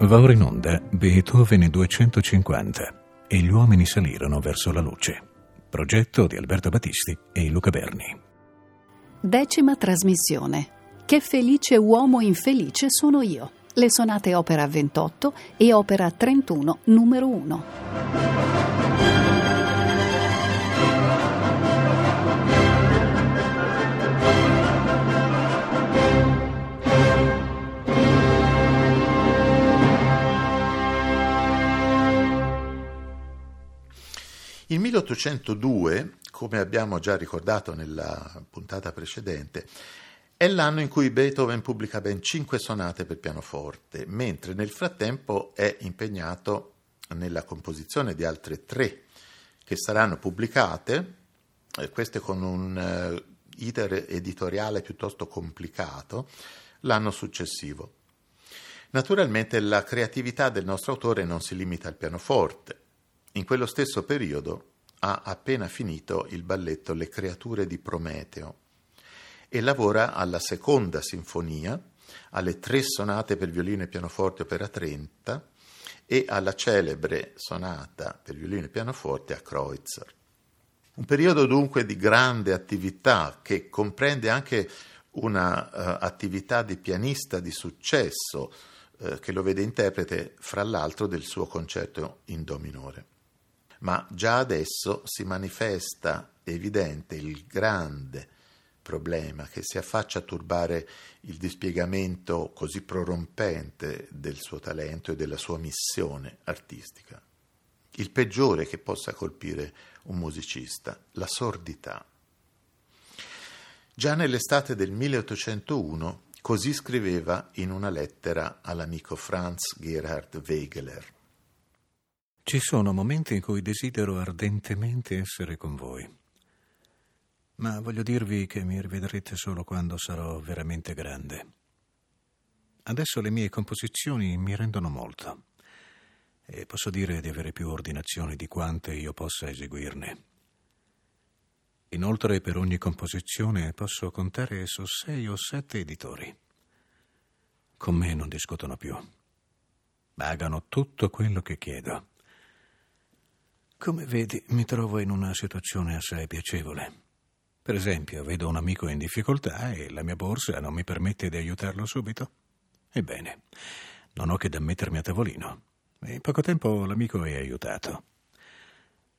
Va ora in onda Beethoven 250 e gli uomini salirono verso la luce. Progetto di Alberto Battisti e Luca Berni. Decima trasmissione. Che felice uomo infelice sono io. Le sonate opera 28 e opera 31 numero 1. Il 1802, come abbiamo già ricordato nella puntata precedente, è l'anno in cui Beethoven pubblica ben cinque sonate per pianoforte, mentre nel frattempo è impegnato nella composizione di altre tre che saranno pubblicate, queste con un uh, iter editoriale piuttosto complicato, l'anno successivo. Naturalmente la creatività del nostro autore non si limita al pianoforte. In quello stesso periodo ha appena finito il balletto Le creature di Prometeo e lavora alla seconda sinfonia, alle tre sonate per violino e pianoforte opera 30 e alla celebre sonata per violino e pianoforte a Kreutzer. Un periodo dunque di grande attività che comprende anche un'attività uh, di pianista di successo uh, che lo vede interprete fra l'altro del suo concerto in Do minore ma già adesso si manifesta evidente il grande problema che si affaccia a turbare il dispiegamento così prorompente del suo talento e della sua missione artistica. Il peggiore che possa colpire un musicista, la sordità. Già nell'estate del 1801 così scriveva in una lettera all'amico Franz Gerhard Wegeler. Ci sono momenti in cui desidero ardentemente essere con voi. Ma voglio dirvi che mi rivedrete solo quando sarò veramente grande. Adesso le mie composizioni mi rendono molto e posso dire di avere più ordinazioni di quante io possa eseguirne. Inoltre per ogni composizione posso contare su sei o sette editori. Con me non discutono più. Pagano tutto quello che chiedo. Come vedi, mi trovo in una situazione assai piacevole. Per esempio, vedo un amico in difficoltà e la mia borsa non mi permette di aiutarlo subito. Ebbene, non ho che da mettermi a tavolino. In poco tempo l'amico è aiutato.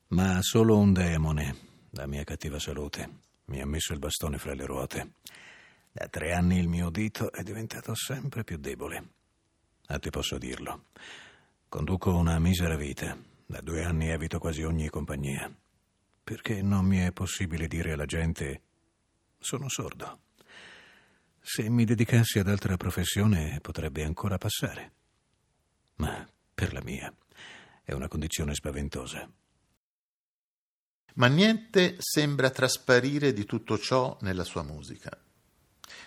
Ma solo un demone, la mia cattiva salute, mi ha messo il bastone fra le ruote. Da tre anni il mio dito è diventato sempre più debole. A te posso dirlo. Conduco una misera vita da due anni evito quasi ogni compagnia, perché non mi è possibile dire alla gente sono sordo. Se mi dedicassi ad altra professione potrebbe ancora passare. Ma per la mia è una condizione spaventosa. Ma niente sembra trasparire di tutto ciò nella sua musica.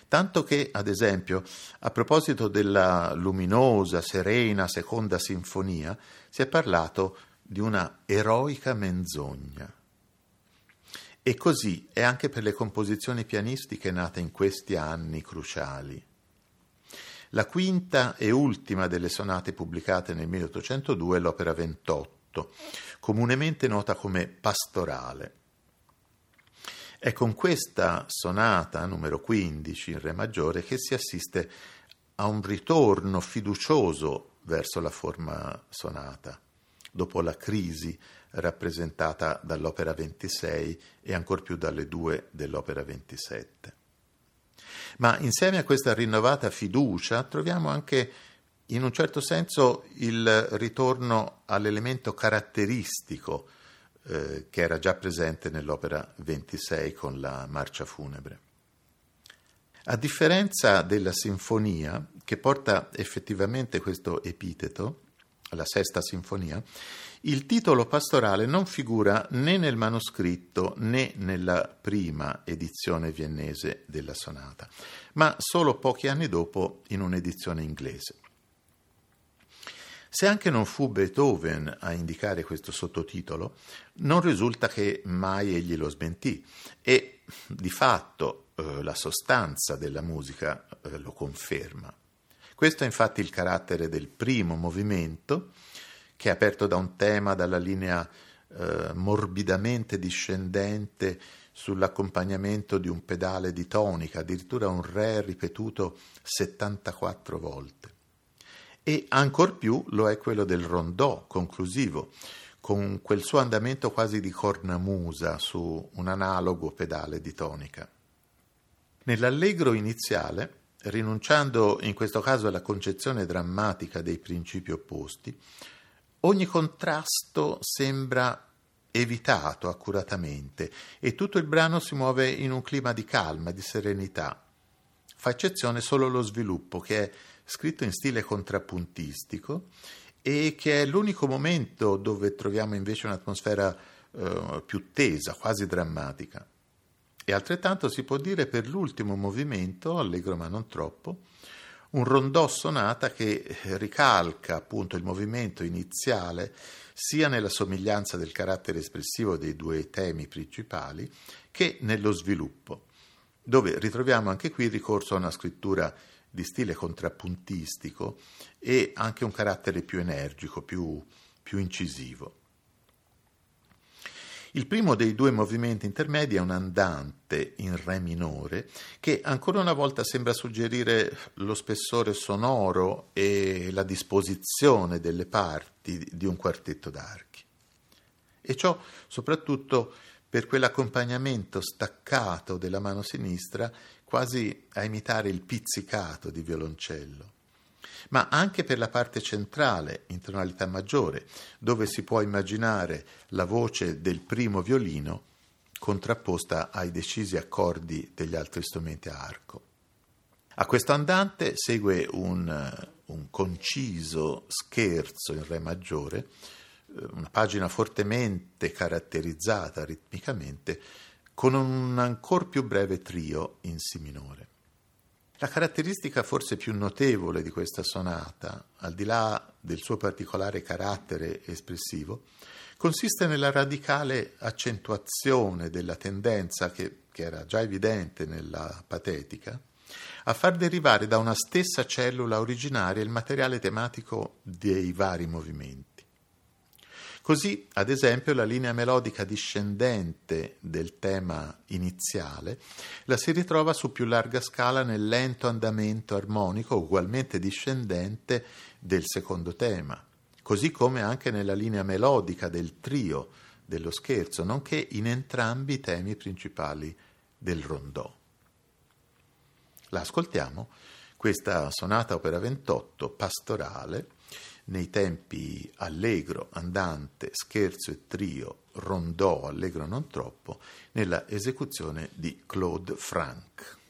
Tanto che, ad esempio, a proposito della luminosa, serena seconda sinfonia, si è parlato di una eroica menzogna. E così è anche per le composizioni pianistiche nate in questi anni cruciali. La quinta e ultima delle sonate pubblicate nel 1802 è l'opera 28, comunemente nota come pastorale. È con questa sonata numero 15 in Re maggiore che si assiste a un ritorno fiducioso verso la forma sonata dopo la crisi rappresentata dall'opera 26 e ancor più dalle due dell'opera 27. Ma insieme a questa rinnovata fiducia troviamo anche in un certo senso il ritorno all'elemento caratteristico eh, che era già presente nell'opera 26 con la marcia funebre. A differenza della sinfonia, che porta effettivamente questo epiteto, la sesta sinfonia, il titolo pastorale non figura né nel manoscritto né nella prima edizione viennese della sonata, ma solo pochi anni dopo in un'edizione inglese. Se anche non fu Beethoven a indicare questo sottotitolo, non risulta che mai egli lo smentì e di fatto eh, la sostanza della musica eh, lo conferma. Questo è infatti il carattere del primo movimento, che è aperto da un tema dalla linea eh, morbidamente discendente sull'accompagnamento di un pedale di tonica, addirittura un re ripetuto 74 volte. E ancor più lo è quello del rondò conclusivo, con quel suo andamento quasi di cornamusa su un analogo pedale di tonica. Nell'allegro iniziale, rinunciando in questo caso alla concezione drammatica dei principi opposti, ogni contrasto sembra evitato accuratamente e tutto il brano si muove in un clima di calma, di serenità. Fa eccezione solo lo sviluppo, che è scritto in stile contrappuntistico e che è l'unico momento dove troviamo invece un'atmosfera eh, più tesa, quasi drammatica. E altrettanto si può dire per l'ultimo movimento, allegro ma non troppo, un rondò sonata che ricalca appunto il movimento iniziale sia nella somiglianza del carattere espressivo dei due temi principali che nello sviluppo, dove ritroviamo anche qui il ricorso a una scrittura di stile contrappuntistico e anche un carattere più energico, più, più incisivo. Il primo dei due movimenti intermedi è un andante in re minore che ancora una volta sembra suggerire lo spessore sonoro e la disposizione delle parti di un quartetto d'archi. E ciò soprattutto per quell'accompagnamento staccato della mano sinistra quasi a imitare il pizzicato di violoncello ma anche per la parte centrale, in tonalità maggiore, dove si può immaginare la voce del primo violino contrapposta ai decisi accordi degli altri strumenti a arco. A questo andante segue un, un conciso scherzo in Re maggiore, una pagina fortemente caratterizzata ritmicamente, con un ancor più breve trio in Si minore. La caratteristica forse più notevole di questa sonata, al di là del suo particolare carattere espressivo, consiste nella radicale accentuazione della tendenza, che, che era già evidente nella patetica, a far derivare da una stessa cellula originaria il materiale tematico dei vari movimenti. Così, ad esempio, la linea melodica discendente del tema iniziale la si ritrova su più larga scala nel lento andamento armonico ugualmente discendente del secondo tema, così come anche nella linea melodica del trio dello scherzo, nonché in entrambi i temi principali del rondò. La ascoltiamo, questa sonata opera 28 pastorale nei tempi allegro, andante, scherzo e trio, rondò, allegro non troppo, nella esecuzione di Claude Franck.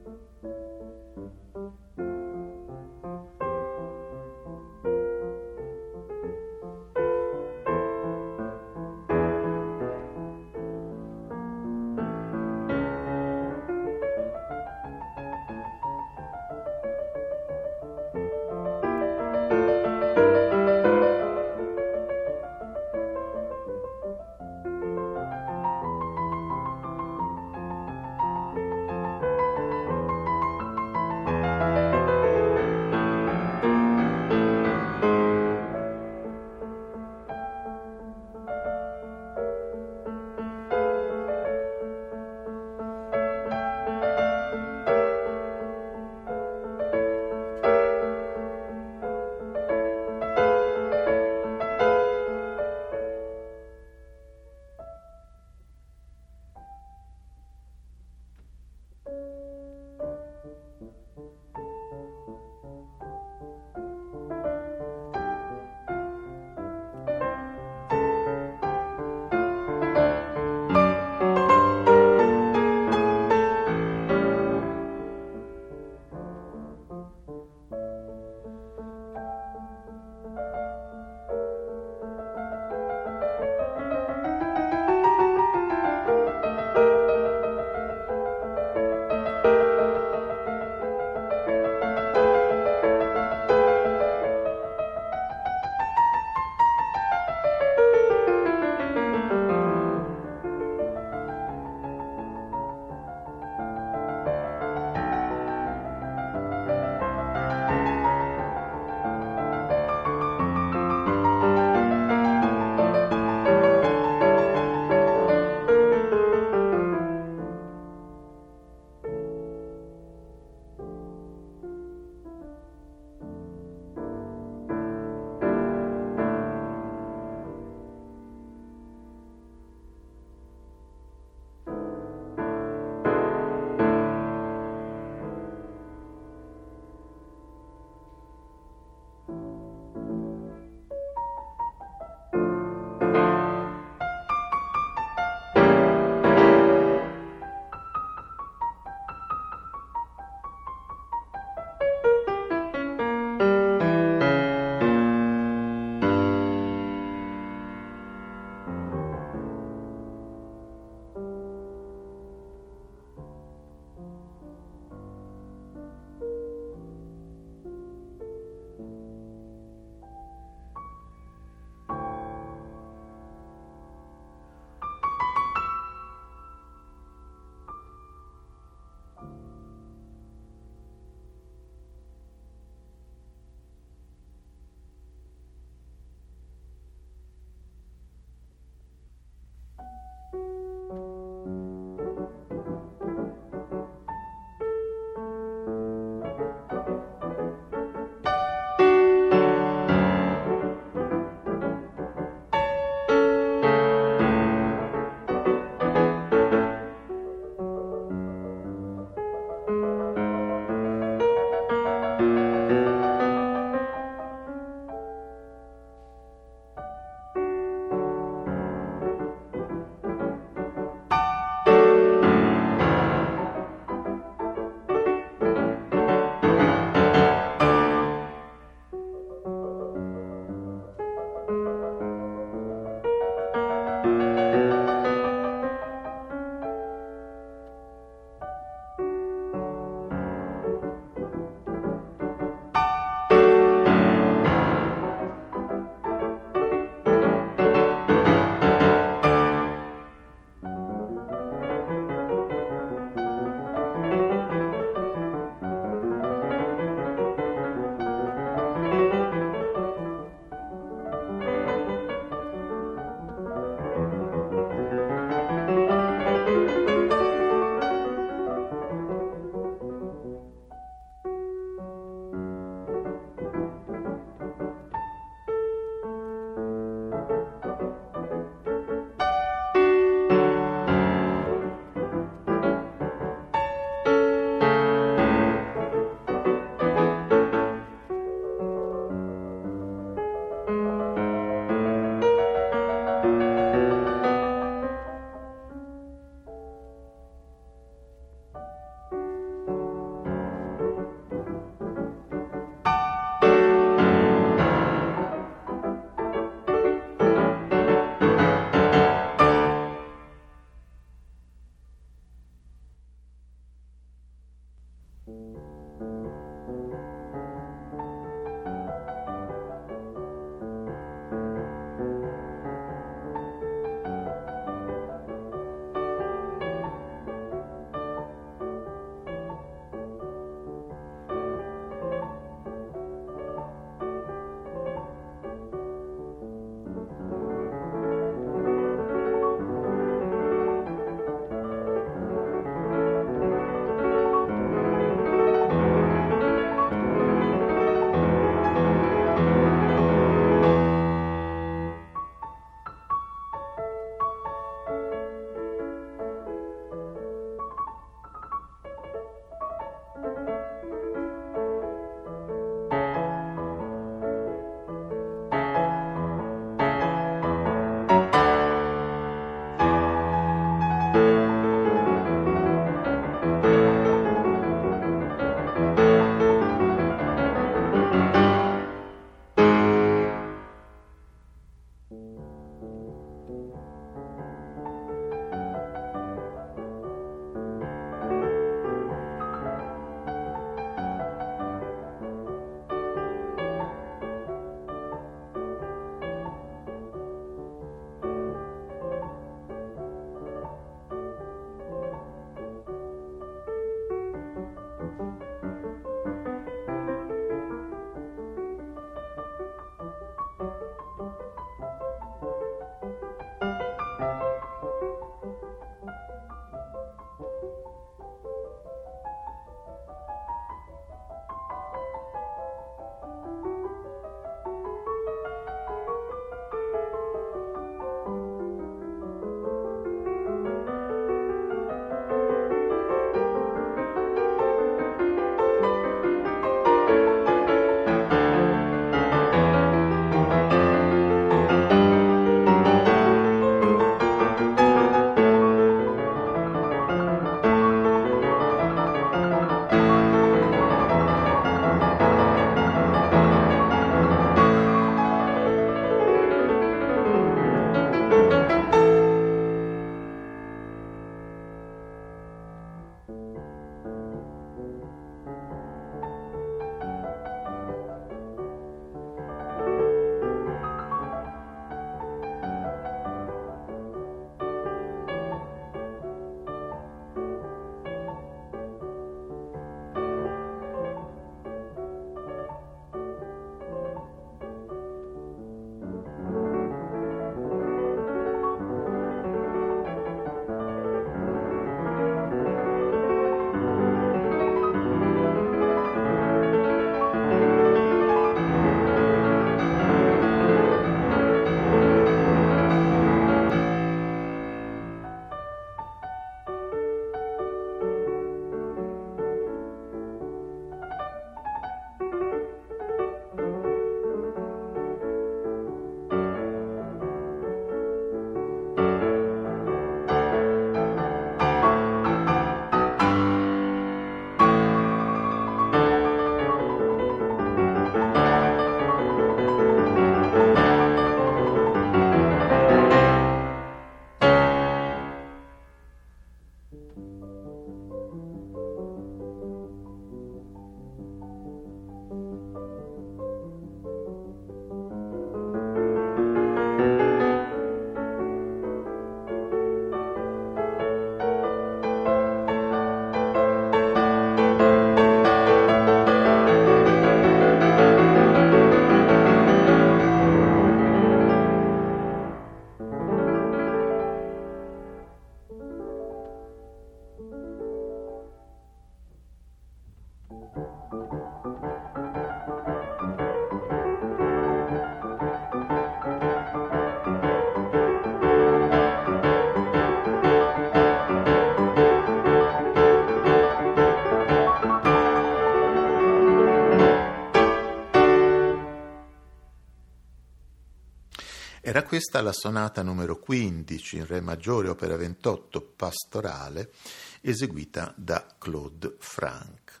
Era questa la sonata numero 15 in Re maggiore, opera 28, pastorale, eseguita da Claude Franck.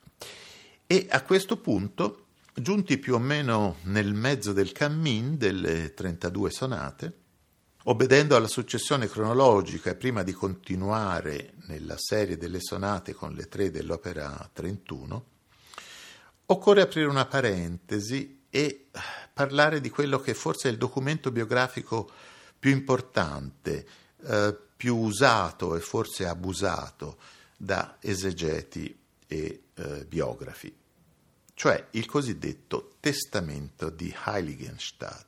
E a questo punto, giunti più o meno nel mezzo del cammin delle 32 sonate, obbedendo alla successione cronologica e prima di continuare nella serie delle sonate con le tre dell'opera 31, occorre aprire una parentesi e parlare di quello che forse è il documento biografico più importante, eh, più usato e forse abusato da esegeti e eh, biografi, cioè il cosiddetto testamento di Heiligenstadt.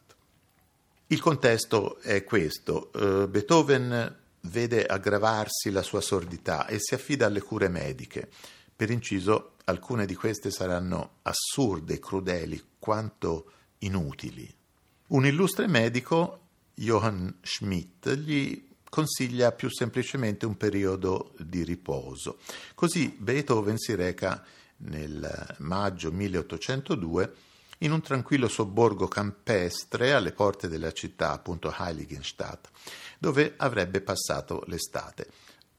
Il contesto è questo. Uh, Beethoven vede aggravarsi la sua sordità e si affida alle cure mediche. Per inciso, alcune di queste saranno assurde, crudeli, quanto inutili. Un illustre medico, Johann Schmidt, gli consiglia più semplicemente un periodo di riposo. Così Beethoven si reca nel maggio 1802 in un tranquillo sobborgo campestre alle porte della città, appunto Heiligenstadt, dove avrebbe passato l'estate.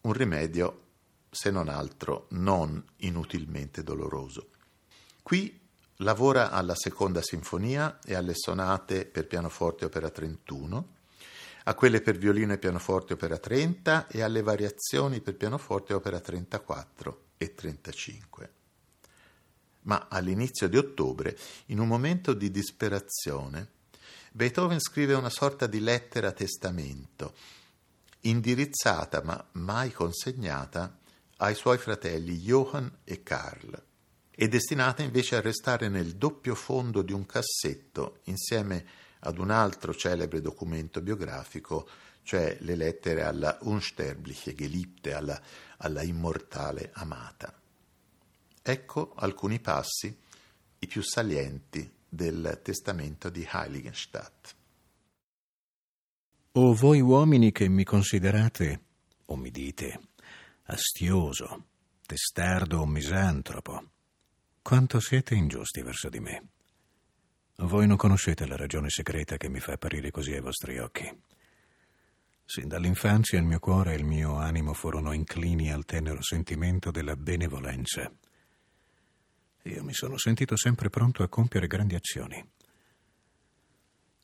Un rimedio, se non altro, non inutilmente doloroso. Qui lavora alla seconda sinfonia e alle sonate per pianoforte opera 31, a quelle per violino e pianoforte opera 30 e alle variazioni per pianoforte opera 34 e 35. Ma all'inizio di ottobre, in un momento di disperazione, Beethoven scrive una sorta di lettera testamento, indirizzata ma mai consegnata ai suoi fratelli Johann e Karl e destinata invece a restare nel doppio fondo di un cassetto insieme ad un altro celebre documento biografico, cioè le lettere alla Unsterbliche Geliebte, alla, alla immortale amata. Ecco alcuni passi, i più salienti, del testamento di Heiligenstadt. O voi uomini che mi considerate, o mi dite, astioso, testardo o misantropo, quanto siete ingiusti verso di me. Voi non conoscete la ragione segreta che mi fa apparire così ai vostri occhi. Sin dall'infanzia il mio cuore e il mio animo furono inclini al tenero sentimento della benevolenza. Io mi sono sentito sempre pronto a compiere grandi azioni.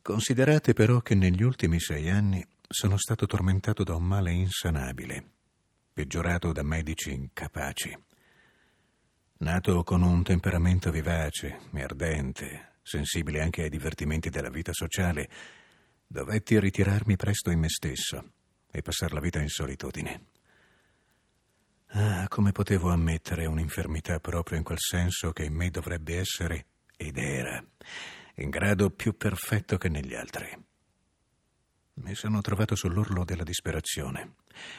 Considerate però che negli ultimi sei anni sono stato tormentato da un male insanabile, peggiorato da medici incapaci Nato con un temperamento vivace e ardente, sensibile anche ai divertimenti della vita sociale, dovetti ritirarmi presto in me stesso e passare la vita in solitudine. Ah, come potevo ammettere un'infermità proprio in quel senso che in me dovrebbe essere, ed era, in grado più perfetto che negli altri. Mi sono trovato sull'orlo della disperazione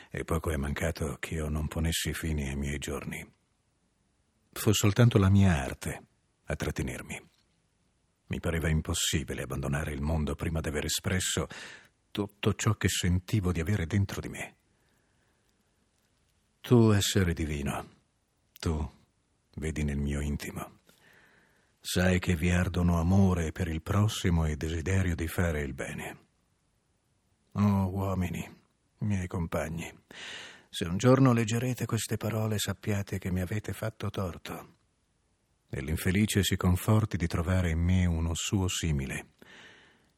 e poco è mancato che io non ponessi fine ai miei giorni. Fu soltanto la mia arte a trattenermi. Mi pareva impossibile abbandonare il mondo prima di aver espresso tutto ciò che sentivo di avere dentro di me. Tu, essere divino, tu vedi nel mio intimo. Sai che vi ardono amore per il prossimo e desiderio di fare il bene. Oh uomini, miei compagni, se un giorno leggerete queste parole sappiate che mi avete fatto torto. E l'infelice si conforti di trovare in me uno suo simile,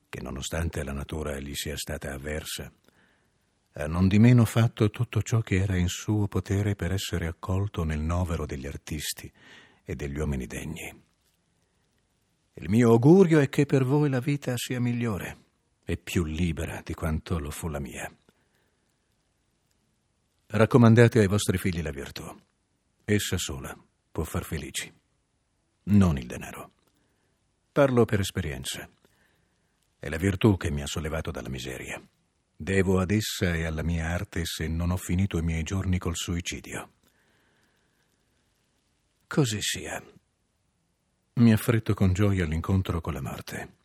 che nonostante la natura gli sia stata avversa, ha non di meno fatto tutto ciò che era in suo potere per essere accolto nel novero degli artisti e degli uomini degni. Il mio augurio è che per voi la vita sia migliore e più libera di quanto lo fu la mia. Raccomandate ai vostri figli la virtù. Essa sola può far felici, non il denaro. Parlo per esperienza. È la virtù che mi ha sollevato dalla miseria. Devo ad essa e alla mia arte se non ho finito i miei giorni col suicidio. Così sia. Mi affretto con gioia all'incontro con la morte.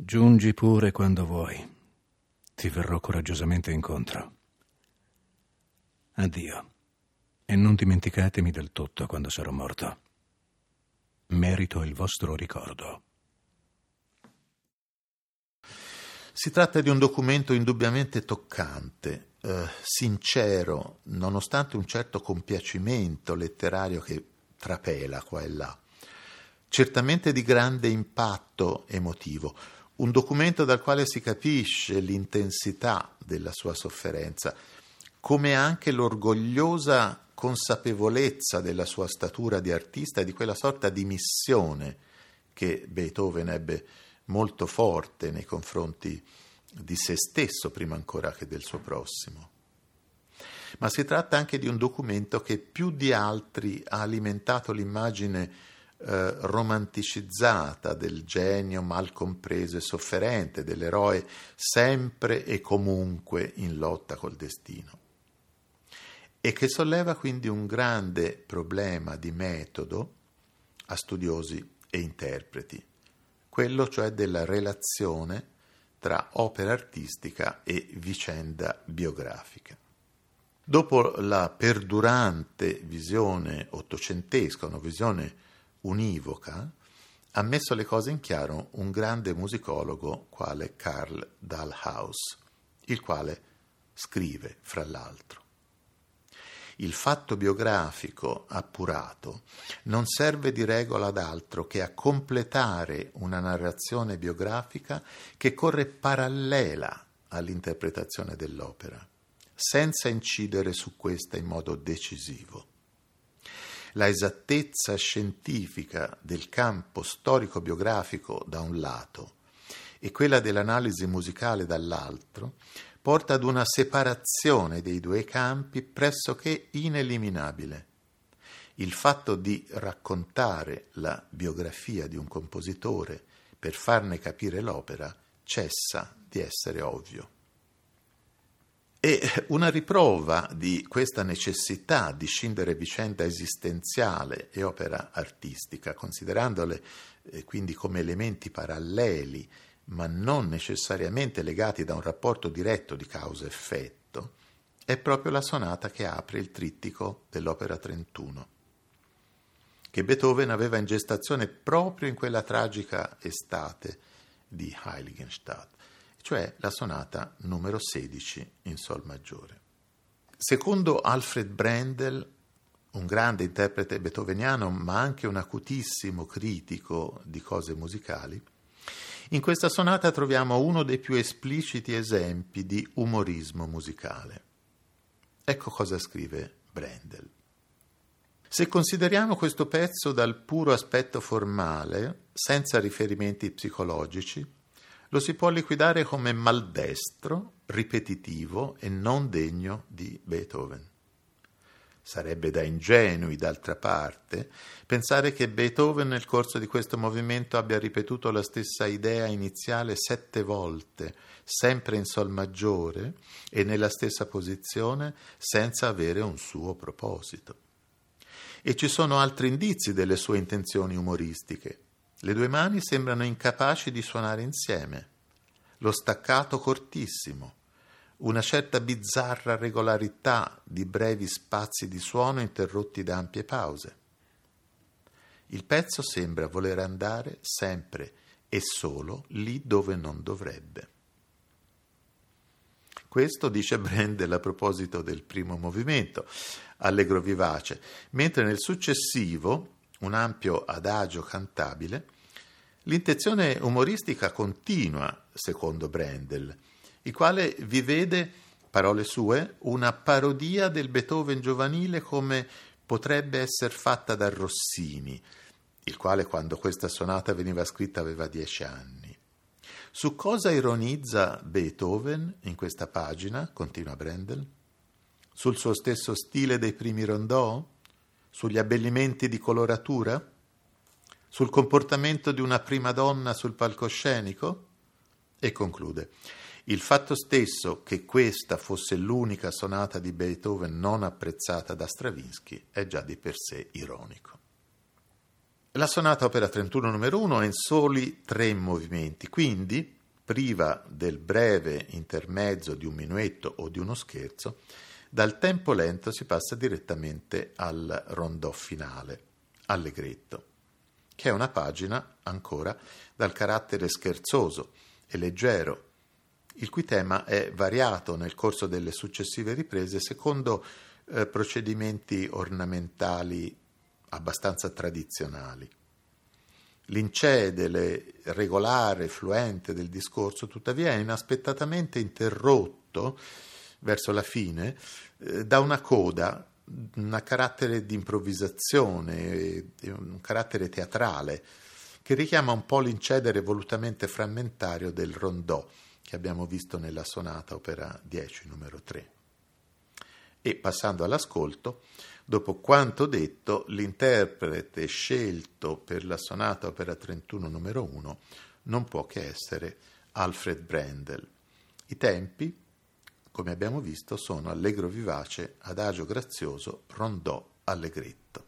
Giungi pure quando vuoi. Ti verrò coraggiosamente incontro. Addio. E non dimenticatemi del tutto quando sarò morto. Merito il vostro ricordo. Si tratta di un documento indubbiamente toccante, eh, sincero, nonostante un certo compiacimento letterario che trapela qua e là. Certamente di grande impatto emotivo, un documento dal quale si capisce l'intensità della sua sofferenza, come anche l'orgogliosa consapevolezza della sua statura di artista e di quella sorta di missione che Beethoven ebbe molto forte nei confronti di se stesso prima ancora che del suo prossimo. Ma si tratta anche di un documento che più di altri ha alimentato l'immagine eh, romanticizzata del genio mal compreso e sofferente, dell'eroe sempre e comunque in lotta col destino. E che solleva quindi un grande problema di metodo a studiosi e interpreti, quello cioè della relazione tra opera artistica e vicenda biografica. Dopo la perdurante visione ottocentesca, una visione univoca, ha messo le cose in chiaro un grande musicologo quale Karl Dahlhaus, il quale scrive, fra l'altro, il fatto biografico appurato non serve di regola ad altro che a completare una narrazione biografica che corre parallela all'interpretazione dell'opera, senza incidere su questa in modo decisivo. La esattezza scientifica del campo storico-biografico da un lato e quella dell'analisi musicale dall'altro porta ad una separazione dei due campi pressoché ineliminabile. Il fatto di raccontare la biografia di un compositore per farne capire l'opera cessa di essere ovvio. E una riprova di questa necessità di scindere vicenda esistenziale e opera artistica, considerandole eh, quindi come elementi paralleli ma non necessariamente legati da un rapporto diretto di causa-effetto, è proprio la sonata che apre il trittico dell'opera 31, che Beethoven aveva in gestazione proprio in quella tragica estate di Heiligenstadt, cioè la sonata numero 16 in Sol maggiore. Secondo Alfred Brendel, un grande interprete beethoveniano, ma anche un acutissimo critico di cose musicali, in questa sonata troviamo uno dei più espliciti esempi di umorismo musicale. Ecco cosa scrive Brendel. Se consideriamo questo pezzo dal puro aspetto formale, senza riferimenti psicologici, lo si può liquidare come maldestro, ripetitivo e non degno di Beethoven. Sarebbe da ingenui, d'altra parte, pensare che Beethoven nel corso di questo movimento abbia ripetuto la stessa idea iniziale sette volte, sempre in sol maggiore e nella stessa posizione, senza avere un suo proposito. E ci sono altri indizi delle sue intenzioni umoristiche. Le due mani sembrano incapaci di suonare insieme. Lo staccato cortissimo, una certa bizzarra regolarità di brevi spazi di suono interrotti da ampie pause. Il pezzo sembra voler andare sempre e solo lì dove non dovrebbe. Questo dice Brendel a proposito del primo movimento, allegro vivace, mentre nel successivo, un ampio adagio cantabile, l'intenzione umoristica continua, secondo Brendel, il quale vi vede, parole sue, una parodia del Beethoven giovanile come potrebbe essere fatta da Rossini, il quale quando questa sonata veniva scritta aveva dieci anni. Su cosa ironizza Beethoven in questa pagina, continua Brendel? Sul suo stesso stile dei primi rondò? Sugli abbellimenti di coloratura? Sul comportamento di una prima donna sul palcoscenico? E conclude. Il fatto stesso che questa fosse l'unica sonata di Beethoven non apprezzata da Stravinsky è già di per sé ironico. La sonata opera 31 numero 1 è in soli tre movimenti, quindi, priva del breve intermezzo di un minuetto o di uno scherzo, dal tempo lento si passa direttamente al rondò finale, allegretto, che è una pagina ancora dal carattere scherzoso e leggero il cui tema è variato nel corso delle successive riprese secondo eh, procedimenti ornamentali abbastanza tradizionali. L'incedele regolare, fluente del discorso, tuttavia, è inaspettatamente interrotto verso la fine eh, da una coda, un carattere di improvvisazione, un carattere teatrale, che richiama un po' l'incedere volutamente frammentario del rondò che abbiamo visto nella sonata opera 10, numero 3. E passando all'ascolto, dopo quanto detto, l'interprete scelto per la sonata opera 31, numero 1, non può che essere Alfred Brendel. I tempi, come abbiamo visto, sono allegro vivace, adagio grazioso, rondò allegretto.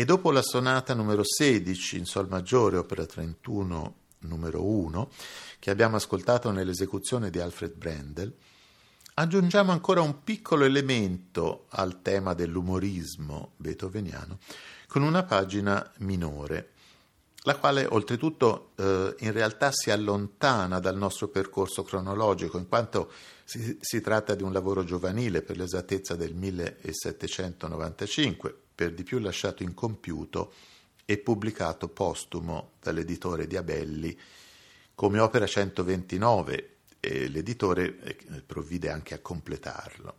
E dopo la sonata numero 16 in Sol maggiore, opera 31, numero 1, che abbiamo ascoltato nell'esecuzione di Alfred Brendel, aggiungiamo ancora un piccolo elemento al tema dell'umorismo beethoveniano con una pagina minore, la quale oltretutto eh, in realtà si allontana dal nostro percorso cronologico, in quanto si, si tratta di un lavoro giovanile, per l'esattezza del 1795, per di più lasciato incompiuto e pubblicato postumo dall'editore Diabelli come opera 129 e l'editore eh, provvide anche a completarlo.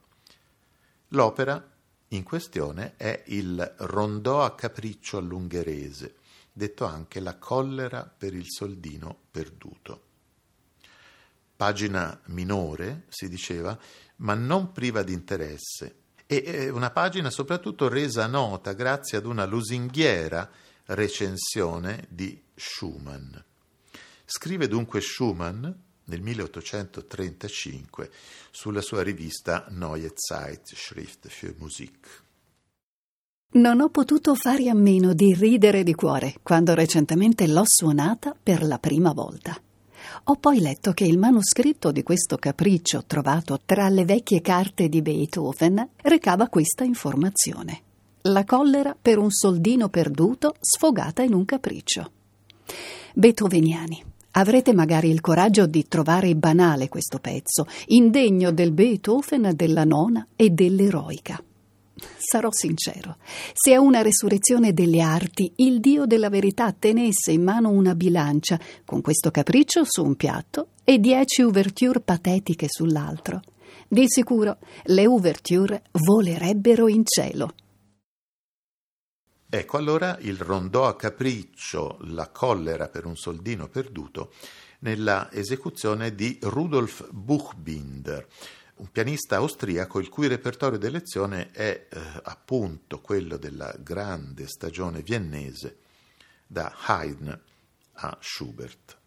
L'opera in questione è il rondò a capriccio all'ungherese, detto anche la collera per il soldino perduto. Pagina minore, si diceva, ma non priva di interesse, e una pagina soprattutto resa nota grazie ad una lusinghiera recensione di Schumann. Scrive dunque Schumann nel 1835 sulla sua rivista Neue Zeitschrift für Musik. Non ho potuto fare a meno di ridere di cuore quando recentemente l'ho suonata per la prima volta. Ho poi letto che il manoscritto di questo capriccio trovato tra le vecchie carte di Beethoven recava questa informazione. La collera per un soldino perduto sfogata in un capriccio. Beethoveniani, avrete magari il coraggio di trovare banale questo pezzo, indegno del Beethoven della nona e dell'eroica. Sarò sincero, se a una resurrezione delle arti il Dio della verità tenesse in mano una bilancia con questo capriccio su un piatto e dieci ouverture patetiche sull'altro, di sicuro le ouverture volerebbero in cielo. Ecco allora il rondò a capriccio, la collera per un soldino perduto, nella esecuzione di Rudolf Buchbinder, un pianista austriaco il cui repertorio d'elezione è eh, appunto quello della grande stagione viennese, da Haydn a Schubert.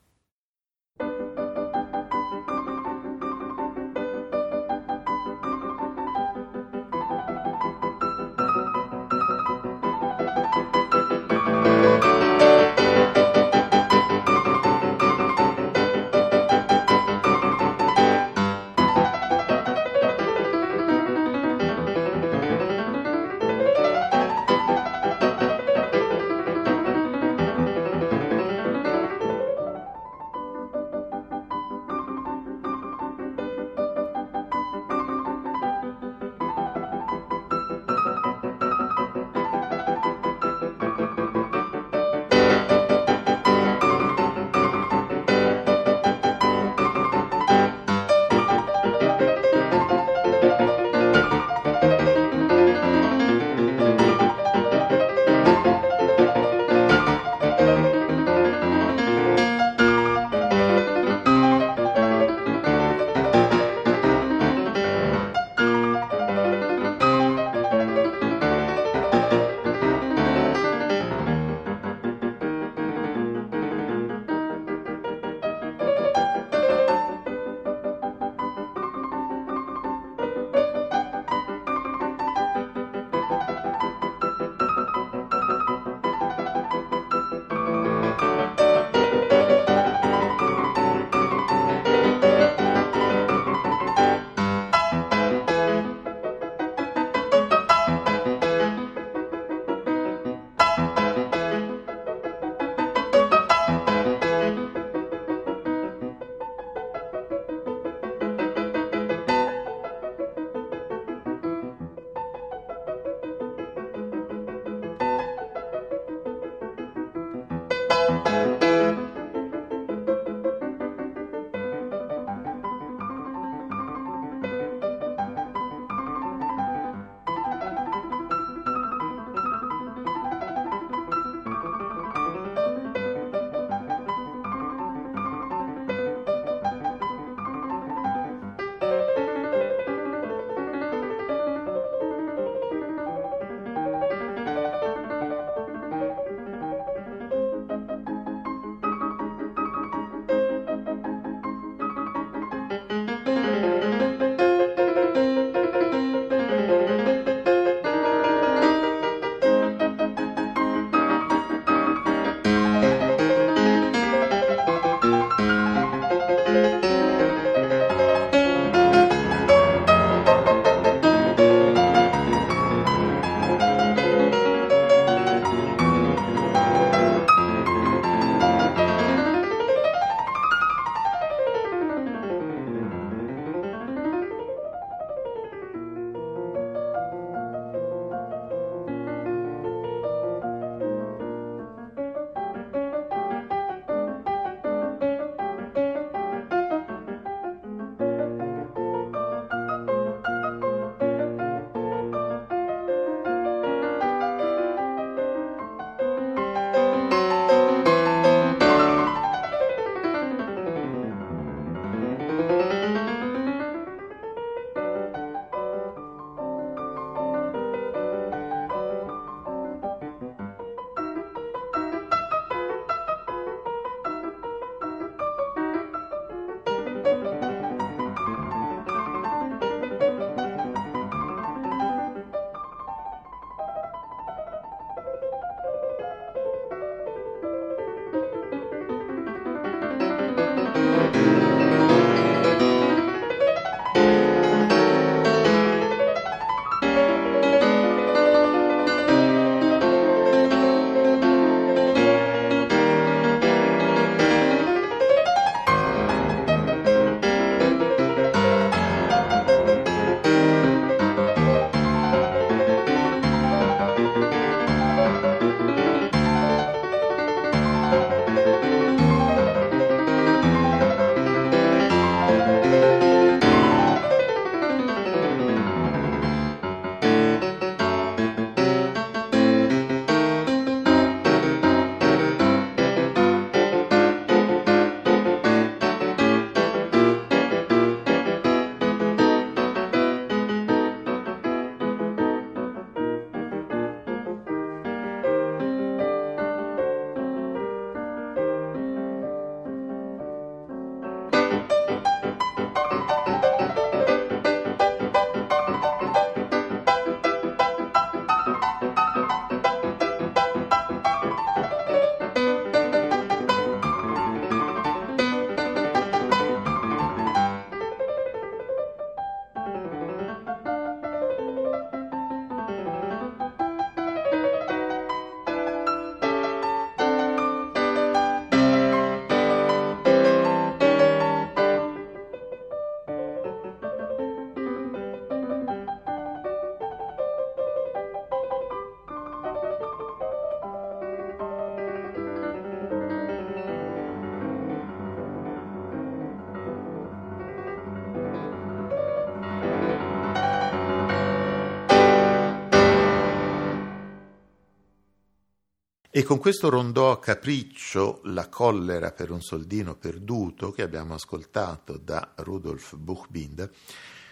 E con questo rondò a capriccio La collera per un soldino perduto che abbiamo ascoltato da Rudolf Buchbinder,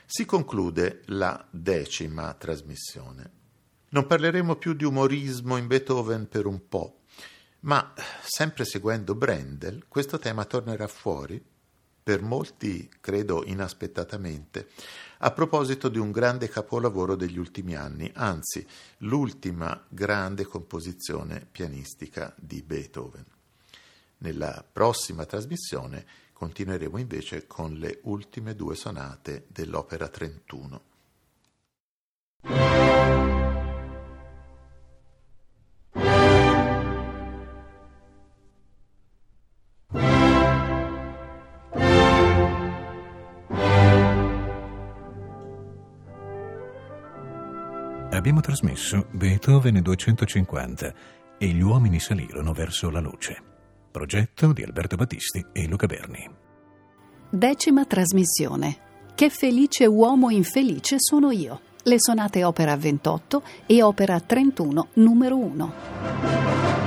si conclude la decima trasmissione. Non parleremo più di umorismo in Beethoven per un po', ma sempre seguendo Brendel, questo tema tornerà fuori, per molti credo inaspettatamente, a proposito di un grande capolavoro degli ultimi anni, anzi l'ultima grande composizione pianistica di Beethoven. Nella prossima trasmissione continueremo invece con le ultime due sonate dell'opera 31. Abbiamo trasmesso Beethoven 250 e gli uomini salirono verso la luce. Progetto di Alberto Battisti e Luca Berni. Decima trasmissione. Che felice uomo infelice sono io. Le sonate opera 28 e opera 31 numero 1.